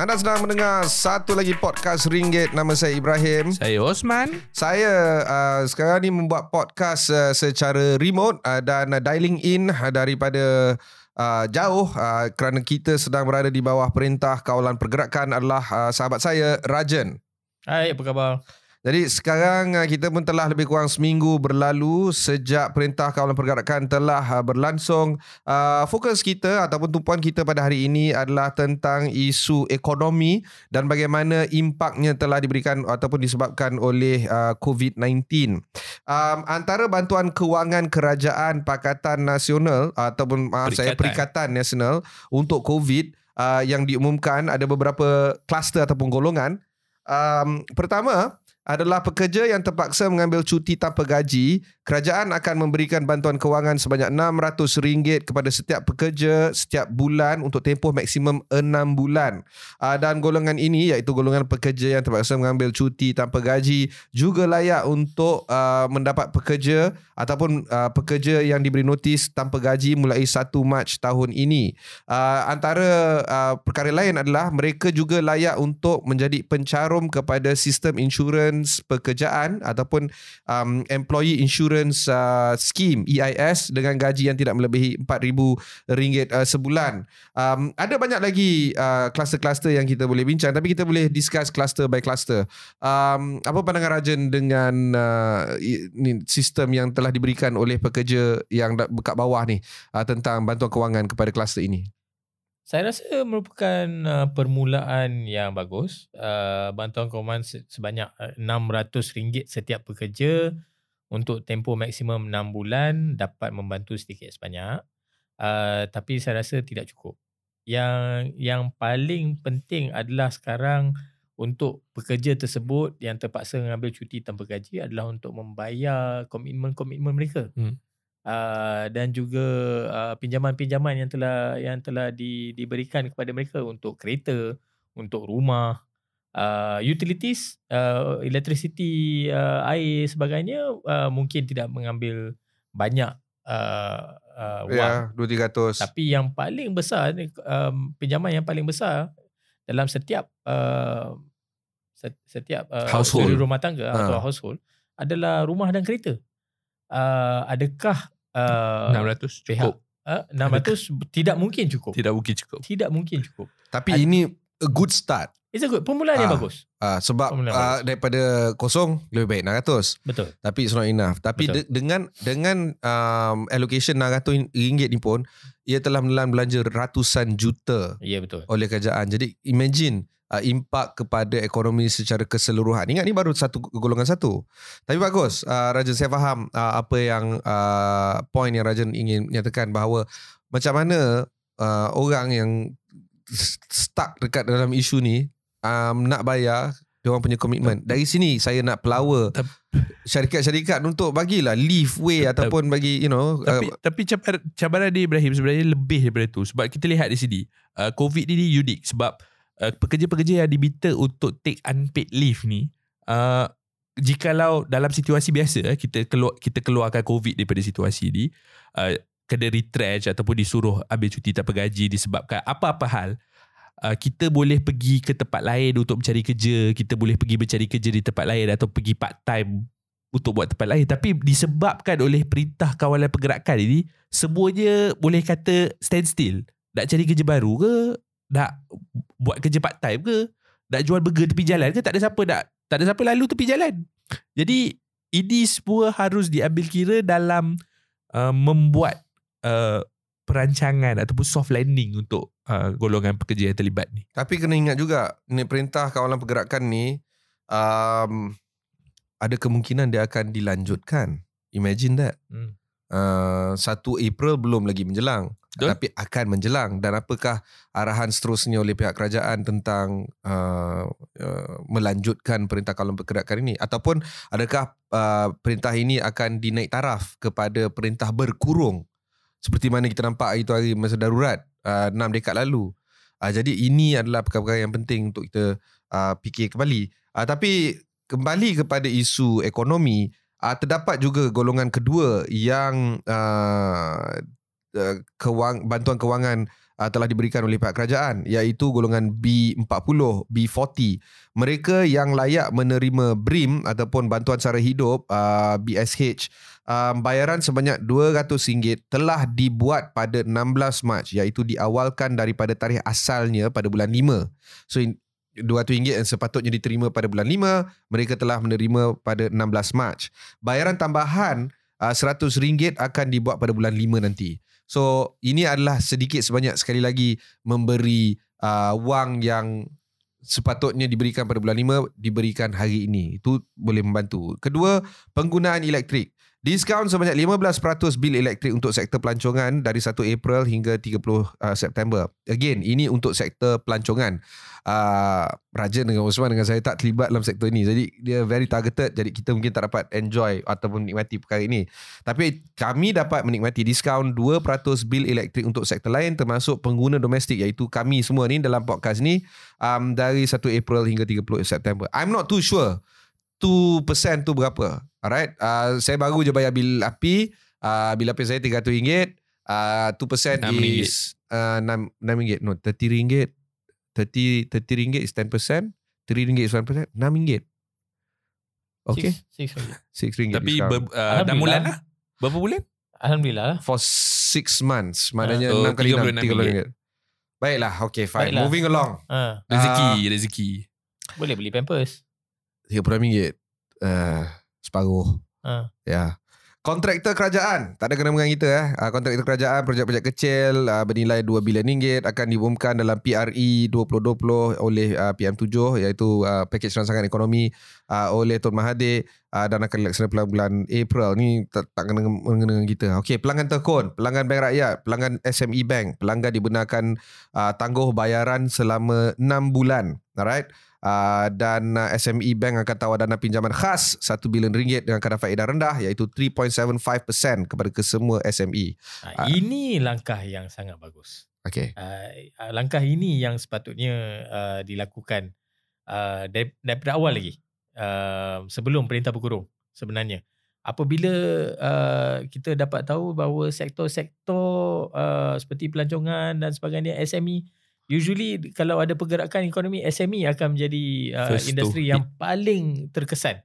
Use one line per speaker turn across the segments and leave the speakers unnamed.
Anda sedang mendengar satu lagi podcast Ringgit. Nama saya Ibrahim.
Saya Osman.
Saya uh, sekarang ni membuat podcast uh, secara remote uh, dan uh, dialing in uh, daripada uh, jauh uh, kerana kita sedang berada di bawah perintah kawalan pergerakan adalah uh, sahabat saya Rajan.
Hai, apa khabar?
Jadi sekarang uh, kita pun telah lebih kurang seminggu berlalu sejak perintah kawalan pergerakan telah uh, berlangsung. Uh, fokus kita ataupun tumpuan kita pada hari ini adalah tentang isu ekonomi dan bagaimana impaknya telah diberikan ataupun disebabkan oleh uh, COVID-19. Um, antara bantuan kewangan kerajaan Pakatan Nasional ataupun maaf saya Perikatan Nasional untuk COVID uh, yang diumumkan ada beberapa kluster ataupun golongan. Um, pertama, adalah pekerja yang terpaksa mengambil cuti tanpa gaji, kerajaan akan memberikan bantuan kewangan sebanyak RM600 kepada setiap pekerja setiap bulan untuk tempoh maksimum 6 bulan. Uh, dan golongan ini iaitu golongan pekerja yang terpaksa mengambil cuti tanpa gaji juga layak untuk uh, mendapat pekerja ataupun uh, pekerja yang diberi notis tanpa gaji mulai 1 Mac tahun ini. Antara perkara lain adalah mereka juga layak untuk menjadi pencarum kepada sistem insurans pekerjaan ataupun um, employee insurance uh, scheme EIS dengan gaji yang tidak melebihi RM4,000 uh, sebulan. Um, ada banyak lagi uh, kluster-kluster yang kita boleh bincang tapi kita boleh discuss cluster by cluster. Um, apa pandangan Rajan dengan uh, sistem yang telah diberikan oleh pekerja yang dekat bawah ni uh, tentang bantuan kewangan kepada kluster ini?
Saya rasa merupakan uh, permulaan yang bagus. Uh, bantuan kewangan sebanyak RM600 setiap pekerja untuk tempoh maksimum 6 bulan dapat membantu sedikit sebanyak. Uh, tapi saya rasa tidak cukup. Yang yang paling penting adalah sekarang untuk pekerja tersebut yang terpaksa mengambil cuti tanpa gaji adalah untuk membayar komitmen-komitmen mereka. Hmm uh, dan juga uh, pinjaman-pinjaman yang telah yang telah di, diberikan kepada mereka untuk kereta, untuk rumah, uh, utilities, uh, electricity, uh, air sebagainya uh, mungkin tidak mengambil banyak uh, uh, wang.
Ya, 200.
Tapi yang paling besar um, pinjaman yang paling besar dalam setiap uh, setiap uh,
household
rumah tangga ha. atau household adalah rumah dan kereta uh, adakah uh,
600 cukup?
Uh, 600 adakah? tidak mungkin cukup.
Tidak mungkin cukup.
Tidak mungkin cukup.
Tapi Ad- ini a good start.
It's a good permulaan uh, yang bagus.
Uh, sebab uh, bagus. daripada kosong lebih baik 600.
Betul.
Tapi it's not enough. Tapi de- dengan dengan um, allocation 600 ringgit ni pun ia telah menelan belanja ratusan juta.
Ya yeah, betul.
Oleh kerajaan. Jadi imagine uh, impak kepada ekonomi secara keseluruhan. Ingat ni baru satu golongan satu. Tapi bagus, uh, Rajan saya faham uh, apa yang uh, point yang Rajan ingin nyatakan bahawa macam mana uh, orang yang stuck dekat dalam isu ni um, nak bayar dia orang punya komitmen. Dari sini saya nak pelawa syarikat-syarikat untuk bagilah leave way ataupun bagi you know
tapi uh, tapi cabaran cabaran di Ibrahim sebenarnya lebih daripada tu sebab kita lihat di sini uh, covid ni unik sebab uh, pekerja-pekerja yang diminta untuk take unpaid leave ni uh, jikalau dalam situasi biasa uh, kita keluar kita keluarkan covid daripada situasi ni uh, kena retrench ataupun disuruh ambil cuti tanpa gaji disebabkan apa-apa hal uh, kita boleh pergi ke tempat lain untuk mencari kerja kita boleh pergi mencari kerja di tempat lain atau pergi part time untuk buat tempat lain. Tapi disebabkan oleh perintah kawalan pergerakan ini semuanya boleh kata stand still nak cari kerja baru ke nak buat kerja part time ke? Nak jual burger tepi jalan ke? Tak ada siapa nak tak ada siapa lalu tepi jalan. Jadi ini semua harus diambil kira dalam uh, membuat uh, perancangan ataupun soft landing untuk uh, golongan pekerja yang terlibat ni.
Tapi kena ingat juga ni perintah kawalan pergerakan ni um, ada kemungkinan dia akan dilanjutkan. Imagine that. Hmm. uh, 1 April belum lagi menjelang Betul? tapi akan menjelang. Dan apakah arahan seterusnya oleh pihak kerajaan tentang uh, uh, melanjutkan perintah kawalan pergerakan ini? Ataupun adakah uh, perintah ini akan dinaik taraf kepada perintah berkurung? Seperti mana kita nampak itu hari masa darurat uh, 6 dekad lalu. Uh, jadi ini adalah perkara-perkara yang penting untuk kita uh, fikir kembali. Uh, tapi kembali kepada isu ekonomi uh, terdapat juga golongan kedua yang uh, Uh, kewang, bantuan kewangan uh, telah diberikan oleh pihak kerajaan iaitu golongan B40, B40. Mereka yang layak menerima BRIM ataupun bantuan sara hidup uh, BSH um, bayaran sebanyak RM200 telah dibuat pada 16 Mac iaitu diawalkan daripada tarikh asalnya pada bulan 5. So RM200 yang sepatutnya diterima pada bulan 5, mereka telah menerima pada 16 Mac. Bayaran tambahan uh, RM100 akan dibuat pada bulan 5 nanti. So ini adalah sedikit sebanyak sekali lagi memberi uh, wang yang sepatutnya diberikan pada bulan 5 diberikan hari ini. Itu boleh membantu. Kedua, penggunaan elektrik. Diskaun sebanyak 15% bil elektrik untuk sektor pelancongan dari 1 April hingga 30 uh, September. Again, ini untuk sektor pelancongan. Uh, Rajan dengan Osman dengan saya tak terlibat dalam sektor ini. Jadi dia very targeted. Jadi kita mungkin tak dapat enjoy ataupun menikmati perkara ini. Tapi kami dapat menikmati diskaun 2% bil elektrik untuk sektor lain termasuk pengguna domestik iaitu kami semua ni dalam podcast ni um, dari 1 April hingga 30 September. I'm not too sure 2% tu berapa. Alright. Uh, saya baru je bayar bil api. Uh, bil api saya RM300. Uh, 2%
RM6.
is uh, RM6. No, RM30. 30 RM30 is 10%. RM3 is 1%. RM6. Okay.
Six, six
RM6
ringgit.
Tapi
discount.
ber, uh, dah bulan lah. Berapa bulan?
Alhamdulillah lah.
For 6 months. Maknanya
Ah, so
6 kali 6.
RM36.
RM30. Baiklah. Okay, fine.
Baiklah.
Moving along.
Ha,
Rezeki,
Ah.
rezeki.
boleh beli pampers.
RM36. Uh, separuh.
Ha.
Ya. Kontraktor kerajaan, tak ada kena dengan kita eh. Uh, kontraktor kerajaan, projek-projek kecil uh, bernilai 2 bilion ringgit akan diumumkan dalam PRE 2020 oleh uh, PM7 iaitu uh, pakej rangsangan ekonomi uh, oleh Tun Mahathir uh, dan akan dilaksanakan pada bulan April. Ni tak, tak kena mengena dengan kita. Okey, pelanggan tekun, pelanggan bank rakyat, pelanggan SME bank, pelanggan dibenarkan uh, tangguh bayaran selama 6 bulan. Alright. Uh, dan uh, SME Bank akan tawar dana pinjaman khas 1 bilion ringgit dengan kadar faedah rendah iaitu 3.75% kepada kesemua SME.
Ha, ini langkah yang sangat bagus.
Okay.
Uh, langkah ini yang sepatutnya uh, dilakukan uh, dar- daripada awal lagi. Uh, sebelum perintah berkurung sebenarnya. Apabila uh, kita dapat tahu bahawa sektor-sektor uh, seperti pelancongan dan sebagainya SME usually kalau ada pergerakan ekonomi SME akan menjadi uh,
First
industri
hit.
yang paling terkesan.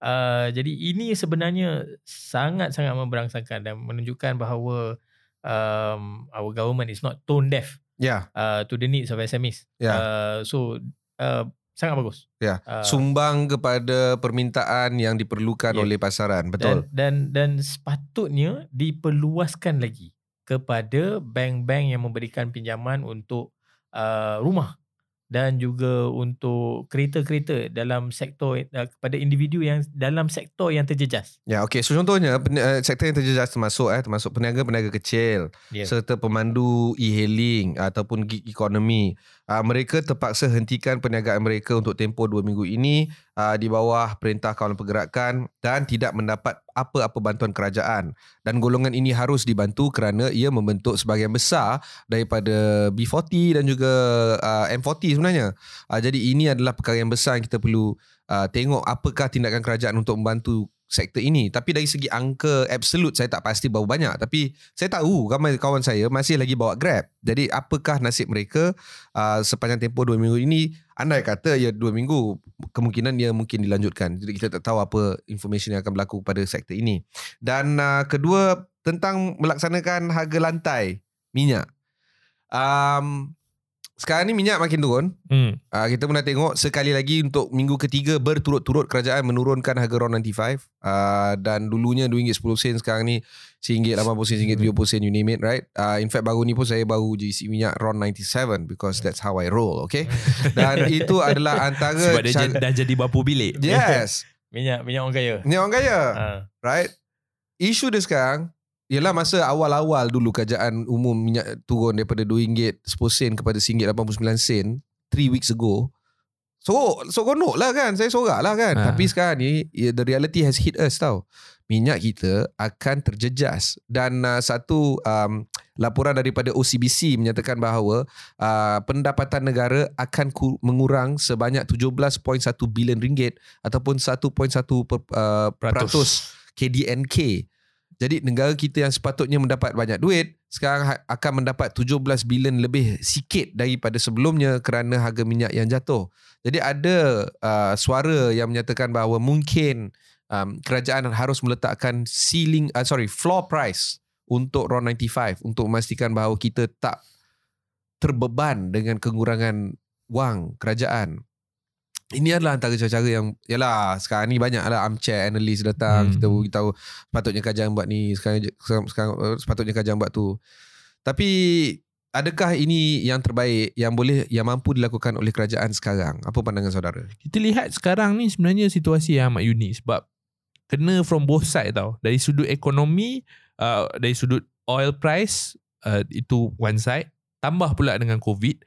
Uh, jadi ini sebenarnya sangat-sangat memberangsangkan dan menunjukkan bahawa um, our government is not tone deaf
Ya,
uh, to the needs of SMEs.
Ya.
Uh, so uh, sangat bagus.
ya.
Uh,
Sumbang kepada permintaan yang diperlukan
Ya.
oleh pasaran. Betul.
Dan, dan dan sepatutnya diperluaskan lagi kepada bank-bank yang memberikan pinjaman untuk uh, rumah dan juga untuk kereta-kereta dalam sektor uh, kepada individu yang dalam sektor yang terjejas.
Ya, okey. So contohnya pen- uh, sektor yang terjejas termasuk eh termasuk peniaga-peniaga kecil
Ya.
serta pemandu e-hailing ataupun gig economy. Uh, mereka terpaksa hentikan perniagaan mereka untuk tempoh 2 minggu ini uh, di bawah perintah kawalan pergerakan dan tidak mendapat apa-apa bantuan kerajaan. Dan golongan ini harus dibantu kerana ia membentuk sebahagian besar daripada B40 dan juga uh, M40 sebenarnya. Uh, jadi ini adalah perkara yang besar yang kita perlu uh, tengok apakah tindakan kerajaan untuk membantu sektor ini. Tapi dari segi angka absolute saya tak pasti berapa banyak. Tapi saya tahu ramai kawan saya masih lagi bawa Grab. Jadi apakah nasib mereka uh, sepanjang tempoh 2 minggu ini? Andai kata ya 2 minggu, kemungkinan dia mungkin dilanjutkan. Jadi kita tak tahu apa information yang akan berlaku pada sektor ini. Dan uh, kedua, tentang melaksanakan harga lantai minyak. Um, sekarang ni minyak makin turun.
Hmm.
Uh, kita pun dah tengok sekali lagi untuk minggu ketiga berturut-turut kerajaan menurunkan harga RON 95 uh, dan dulunya RM2.10 sekarang ni RM1.80 RM1.70 sen you name it right uh, in fact baru ni pun saya baru je isi minyak RON 97 because that's how I roll okay dan itu adalah antara
Sebab dia jad- dah jadi bapa bilik.
yes
Minyak minyak orang kaya.
ni orang kaya
Ha.
right isu dia sekarang ialah masa awal-awal dulu kerajaan umum minyak turun daripada RM2 10 sen kepada RM1.89 sen 3 weeks ago so seronok lah kan? Saya sorak lah kan?
Ha.
tapi sekarang ni ya, the reality has hit us tau. Minyak kita akan terjejas. Dan uh, satu um, laporan daripada OCBC menyatakan bahawa uh, pendapatan negara akan ku- mengurang sebanyak 17.1 bilion ringgit ataupun 1.1 per, uh, peratus KDNK Jadi negara kita yang sepatutnya mendapat banyak duit sekarang ha- akan mendapat 17 bilion lebih sikit daripada sebelumnya kerana harga minyak yang jatuh. Jadi ada uh, suara yang menyatakan bahawa mungkin um, kerajaan harus meletakkan ceiling uh, sorry floor price untuk RON 95 untuk memastikan bahawa kita tak terbeban dengan kekurangan wang kerajaan. Ini adalah antara cara-cara yang Yalah sekarang ni banyak lah Armchair analyst datang
Hmm.
Kita beritahu Sepatutnya kerajaan buat ni Sekarang, sekarang, uh, Sepatutnya kerajaan buat tu Tapi Adakah ini yang terbaik Yang boleh Yang mampu dilakukan oleh kerajaan sekarang Apa pandangan saudara?
Kita lihat sekarang ni sebenarnya situasi yang amat unik sebab kena from both side tau. Dari sudut ekonomi, uh, dari sudut oil price, uh, itu one side. Tambah pula dengan COVID.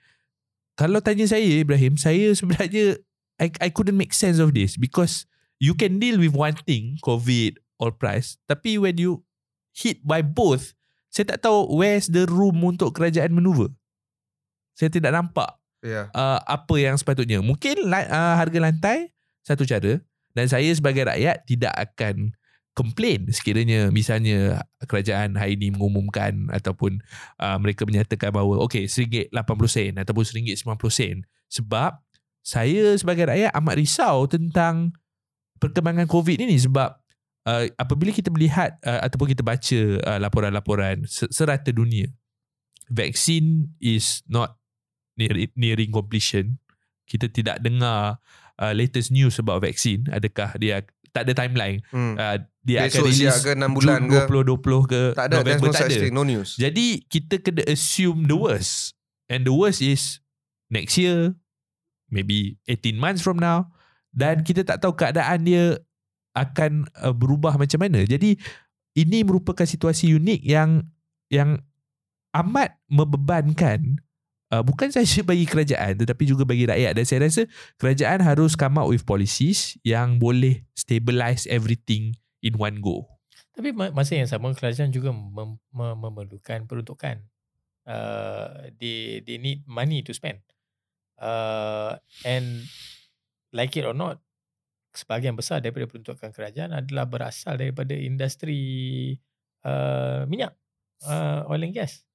Kalau tanya saya Ibrahim, saya sebenarnya I, I couldn't make sense of this because you can deal with one thing, COVID, oil price. Tapi when you hit by both, saya tak tahu where's the room untuk kerajaan maneuver. Saya tidak nampak
yeah.
uh, apa yang sepatutnya. Mungkin uh, harga lantai satu cara dan saya sebagai rakyat tidak akan komplain sekiranya misalnya kerajaan hari ini mengumumkan ataupun uh, mereka menyatakan bahawa okey RM1.80 ataupun RM1.90 sebab saya sebagai rakyat amat risau tentang perkembangan COVID ini sebab uh, apabila kita melihat uh, ataupun kita baca uh, laporan-laporan se- serata dunia vaksin is not near, nearing completion. Kita tidak dengar uh, latest news about vaksin adakah dia tak ada timeline.
Hmm.
uh, dia
Besok
akan release
ke 6 bulan
Jun
ke?
2020 ke
Tak ada
November
no
tak ada.
thing No news.
Jadi kita kena assume the worst. And the worst is next year maybe 18 months from now dan kita tak tahu keadaan dia akan uh, berubah macam mana jadi ini merupakan situasi unik yang yang amat membebankan uh, bukan saja bagi kerajaan tetapi juga bagi rakyat dan saya rasa kerajaan harus come up with policies yang boleh stabilize everything in one go.
Tapi ma- masa yang sama kerajaan juga mem- mem- memerlukan peruntukan. Uh, they they need money to spend. Uh, and like it or not, sebahagian besar daripada peruntukan kerajaan adalah berasal daripada industri uh, minyak, uh, oil and gas.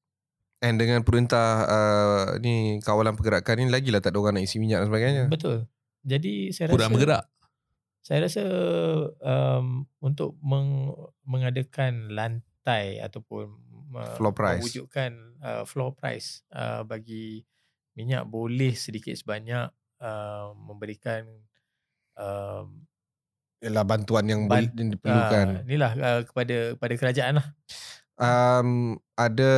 And dengan perintah uh, ni kawalan pergerakan ni lagilah tak ada orang nak isi minyak dan sebagainya.
Betul. Jadi saya
Kurang
rasa
bergerak.
saya rasa um, untuk meng, mengadakan lantai ataupun me-
Floor price.
mewujudkan uh, floor price uh, bagi minyak boleh sedikit sebanyak uh, memberikan um,
Ialah bantuan yang,
Ban-
yang diperlukan.
uh, inilah uh, kepada kepada kerajaan lah.
um, ada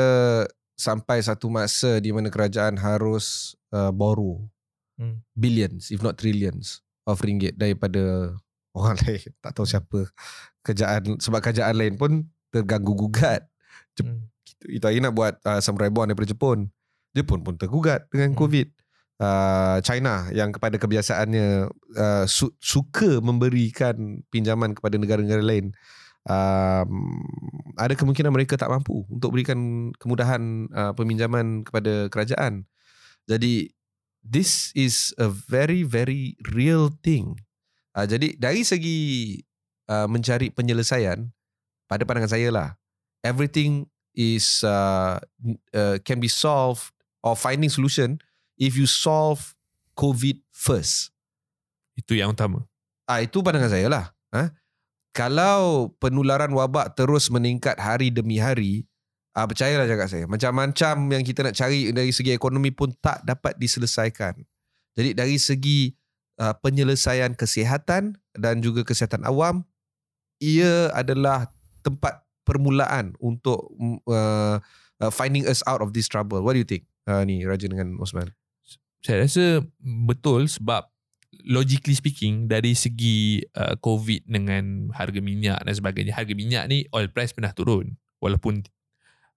sampai satu masa di mana kerajaan harus uh, borrow
Hmm.
billions if not trillions of ringgit daripada orang lain tak tahu siapa kerajaan sebab kerajaan lain pun terganggu gugat Jep-
Hmm.
itu hari nak buat uh, samurai bond daripada Jepun Jepun pun tergugat dengan
Hmm.
covid uh, China yang kepada kebiasaannya uh, su- suka memberikan pinjaman kepada negara-negara lain um, ada kemungkinan mereka tak mampu untuk berikan kemudahan uh, peminjaman kepada kerajaan. Jadi this is a very very real thing. Uh, jadi dari segi uh, mencari penyelesaian pada pandangan saya lah everything is uh, uh, can be solved or finding solution if you solve COVID first.
Itu yang utama.
Ah itu pandangan saya lah. Ha? Kalau penularan wabak terus meningkat hari demi hari, ah percayalah cakap saya, macam-macam yang kita nak cari dari segi ekonomi pun tak dapat diselesaikan. Jadi dari segi uh, penyelesaian kesihatan dan juga kesihatan awam, ia adalah tempat permulaan untuk uh, uh, finding us out of this trouble. What do you think? Uh, ni Raja dengan Osman.
Saya rasa betul sebab logically speaking dari segi uh, COVID dengan harga minyak dan sebagainya. Harga minyak ni oil price pernah turun walaupun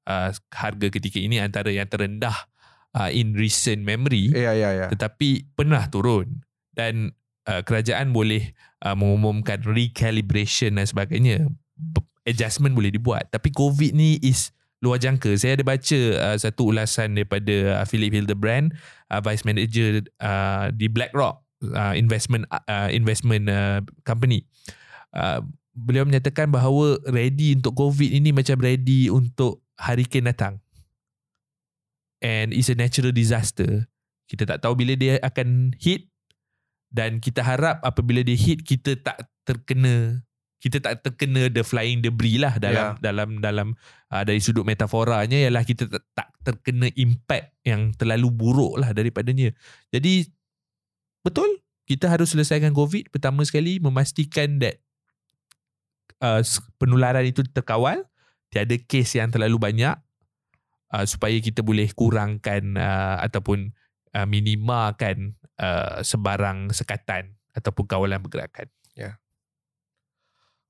uh, harga ketika ini antara yang terendah uh, in recent memory
Ya ya ya.
tetapi pernah turun dan uh, kerajaan boleh uh, mengumumkan recalibration dan sebagainya adjustment boleh dibuat tapi covid ni is luar jangka saya ada baca uh, satu ulasan daripada uh, Philip Hildebrand uh, vice manager uh, di BlackRock uh, investment uh, investment uh, company uh, beliau menyatakan bahawa ready untuk COVID ini macam ready untuk hurricane datang. And it's a natural disaster. Kita tak tahu bila dia akan hit dan kita harap apabila dia hit kita tak terkena kita tak terkena the flying debris lah dalam yeah. dalam dalam uh, dari sudut metaforanya ialah kita tak, tak terkena impact yang terlalu buruk lah daripadanya. Jadi betul kita harus selesaikan COVID pertama sekali memastikan that uh, penularan itu terkawal tiada kes yang terlalu banyak uh, supaya kita boleh kurangkan uh, ataupun uh, minimalkan uh, sebarang sekatan ataupun kawalan pergerakan.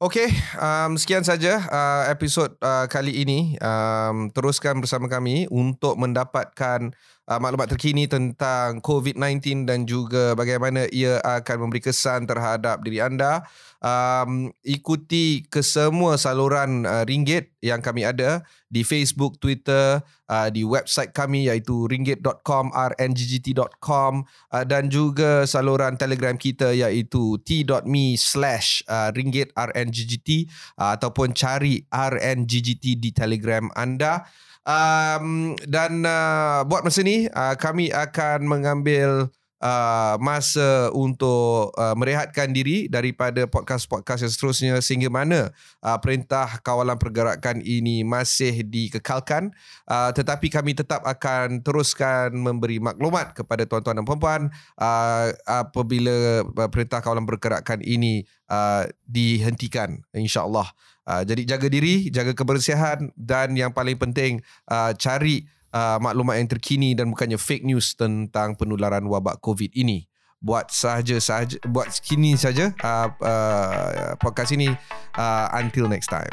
Okey, um, sekian saja uh, episod uh, kali ini. Um, teruskan bersama kami untuk mendapatkan uh, maklumat terkini tentang COVID-19 dan juga bagaimana ia akan memberi kesan terhadap diri anda um, ikuti kesemua saluran uh, ringgit yang kami ada di Facebook, Twitter, uh, di website kami iaitu ringgit.com, rnggt.com uh, dan juga saluran Telegram kita iaitu t.me slash uh, ringgit rnggt uh, ataupun cari rnggt di Telegram anda. Um, dan uh, buat masa ni uh, kami akan mengambil uh, masa untuk uh, merehatkan diri daripada podcast-podcast yang seterusnya. Sehingga mana uh, perintah kawalan pergerakan ini masih dikekalkan. Uh, tetapi kami tetap akan teruskan memberi maklumat kepada tuan-tuan dan puan-puan uh, apabila uh, perintah kawalan pergerakan ini uh, dihentikan insyaallah. Uh, jadi jaga diri jaga kebersihan dan yang paling penting uh, cari uh, maklumat yang terkini dan bukannya fake news tentang penularan wabak COVID ini. Buat sahaja sahaja buat kini saja uh, uh, podcast ini uh, until next time.